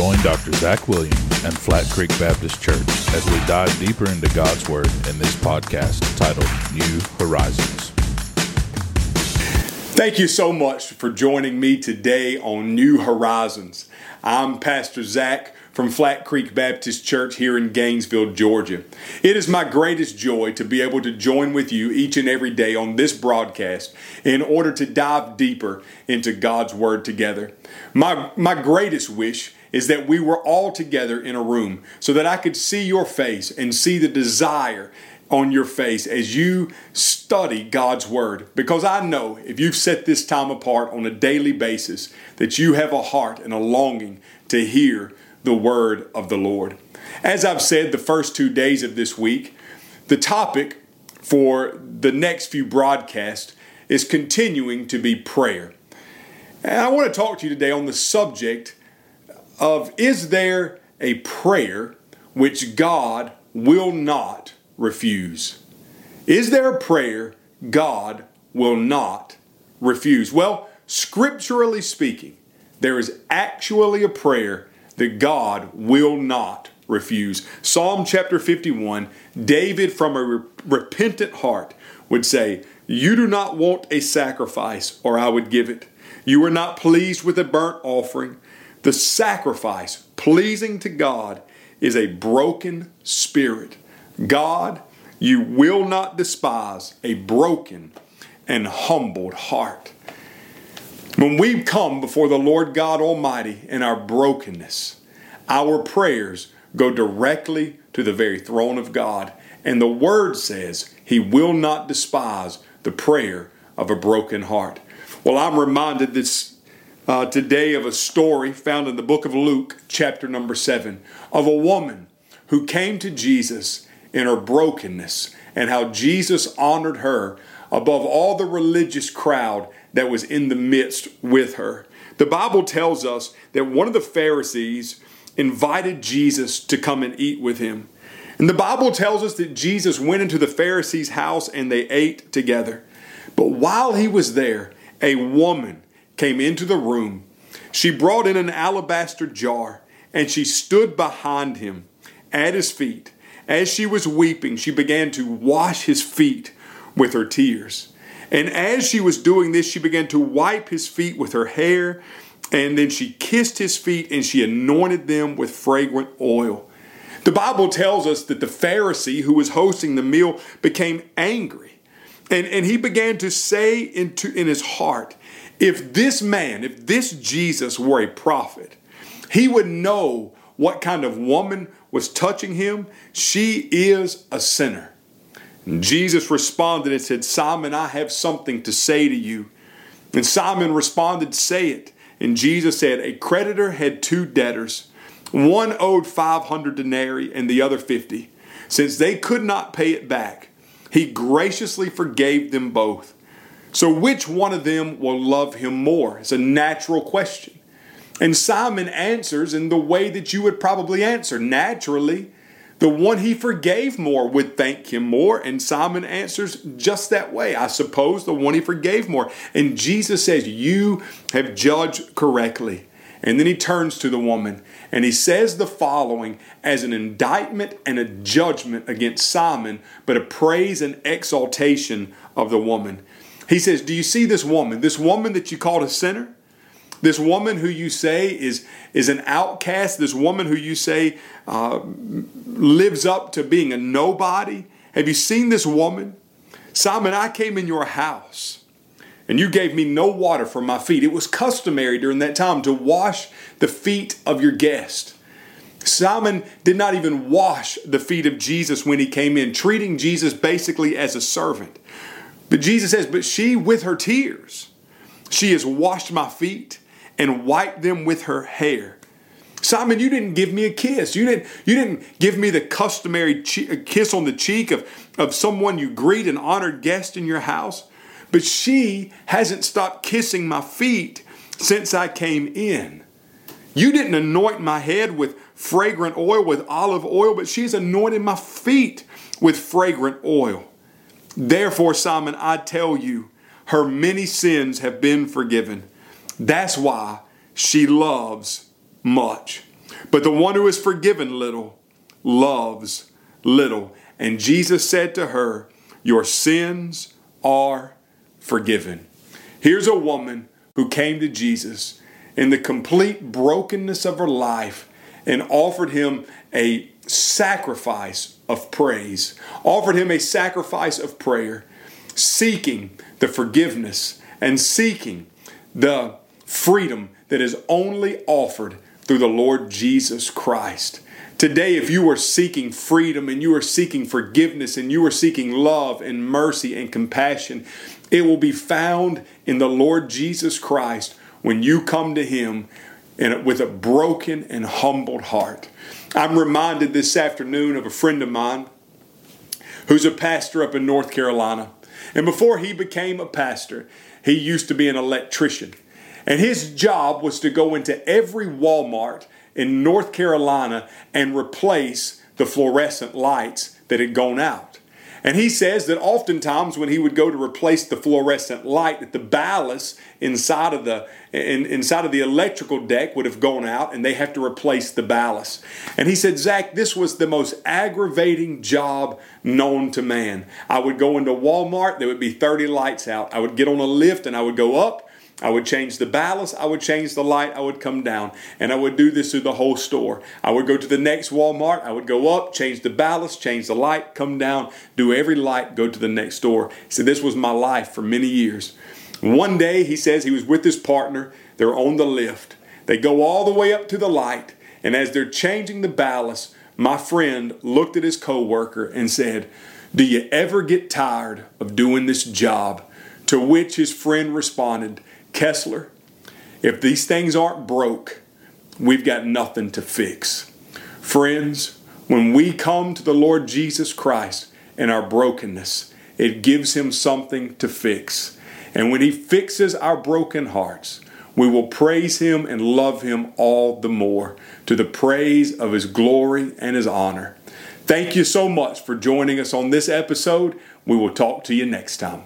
Join Dr. Zach Williams and Flat Creek Baptist Church as we dive deeper into God's Word in this podcast titled New Horizons. Thank you so much for joining me today on New Horizons. I'm Pastor Zach from Flat Creek Baptist Church here in Gainesville, Georgia. It is my greatest joy to be able to join with you each and every day on this broadcast in order to dive deeper into God's Word together. My, my greatest wish is that we were all together in a room so that I could see your face and see the desire on your face as you study God's Word. Because I know if you've set this time apart on a daily basis, that you have a heart and a longing to hear the Word of the Lord. As I've said the first two days of this week, the topic for the next few broadcasts is continuing to be prayer. And I want to talk to you today on the subject of is there a prayer which God will not refuse? Is there a prayer God will not refuse? Well, scripturally speaking, there is actually a prayer that God will not refuse. Psalm chapter 51, David from a re- repentant heart would say, You do not want a sacrifice, or I would give it. You are not pleased with a burnt offering. The sacrifice pleasing to God is a broken spirit. God, you will not despise a broken and humbled heart. When we come before the Lord God Almighty in our brokenness, our prayers go directly to the very throne of God. And the Word says He will not despise the prayer of a broken heart. Well, I'm reminded this uh, today of a story found in the book of Luke, chapter number seven, of a woman who came to Jesus in her brokenness and how Jesus honored her above all the religious crowd that was in the midst with her. The Bible tells us that one of the Pharisees invited Jesus to come and eat with him. And the Bible tells us that Jesus went into the Pharisee's house and they ate together. But while he was there, a woman came into the room. She brought in an alabaster jar and she stood behind him at his feet. As she was weeping, she began to wash his feet with her tears. And as she was doing this, she began to wipe his feet with her hair. And then she kissed his feet and she anointed them with fragrant oil. The Bible tells us that the Pharisee who was hosting the meal became angry. And, and he began to say into, in his heart, if this man, if this Jesus were a prophet, he would know what kind of woman was touching him. She is a sinner. And Jesus responded and said, Simon, I have something to say to you. And Simon responded, Say it. And Jesus said, A creditor had two debtors. One owed 500 denarii and the other 50. Since they could not pay it back, he graciously forgave them both. So, which one of them will love him more? It's a natural question. And Simon answers in the way that you would probably answer. Naturally, the one he forgave more would thank him more. And Simon answers just that way. I suppose the one he forgave more. And Jesus says, You have judged correctly. And then he turns to the woman and he says the following as an indictment and a judgment against Simon, but a praise and exaltation of the woman. He says, Do you see this woman? This woman that you called a sinner? This woman who you say is, is an outcast, this woman who you say uh, lives up to being a nobody. Have you seen this woman? Simon, I came in your house and you gave me no water for my feet. It was customary during that time to wash the feet of your guest. Simon did not even wash the feet of Jesus when he came in, treating Jesus basically as a servant. But Jesus says, But she, with her tears, she has washed my feet and wiped them with her hair. Simon, you didn't give me a kiss. You didn't, you didn't give me the customary che- kiss on the cheek of, of someone you greet an honored guest in your house. But she hasn't stopped kissing my feet since I came in. You didn't anoint my head with fragrant oil, with olive oil, but she's anointed my feet with fragrant oil. Therefore, Simon, I tell you, her many sins have been forgiven. That's why she loves much. But the one who is forgiven little loves little. And Jesus said to her, Your sins are forgiven. Here's a woman who came to Jesus in the complete brokenness of her life and offered him a sacrifice of praise, offered him a sacrifice of prayer, seeking the forgiveness and seeking the freedom that is only offered through the Lord Jesus Christ. Today, if you are seeking freedom and you are seeking forgiveness and you are seeking love and mercy and compassion, it will be found in the Lord Jesus Christ when you come to Him with a broken and humbled heart. I'm reminded this afternoon of a friend of mine who's a pastor up in North Carolina. And before he became a pastor, he used to be an electrician. And his job was to go into every Walmart in North Carolina and replace the fluorescent lights that had gone out. And he says that oftentimes when he would go to replace the fluorescent light, that the ballast inside of the in, inside of the electrical deck would have gone out, and they have to replace the ballast. And he said, Zach, this was the most aggravating job known to man. I would go into Walmart, there would be 30 lights out. I would get on a lift and I would go up I would change the ballast, I would change the light, I would come down, and I would do this through the whole store. I would go to the next Walmart, I would go up, change the ballast, change the light, come down, do every light, go to the next store. Said, This was my life for many years. One day, he says, he was with his partner, they're on the lift. They go all the way up to the light, and as they're changing the ballast, my friend looked at his coworker and said, Do you ever get tired of doing this job? To which his friend responded, Kessler, if these things aren't broke, we've got nothing to fix. Friends, when we come to the Lord Jesus Christ in our brokenness, it gives Him something to fix. And when He fixes our broken hearts, we will praise Him and love Him all the more to the praise of His glory and His honor. Thank you so much for joining us on this episode. We will talk to you next time.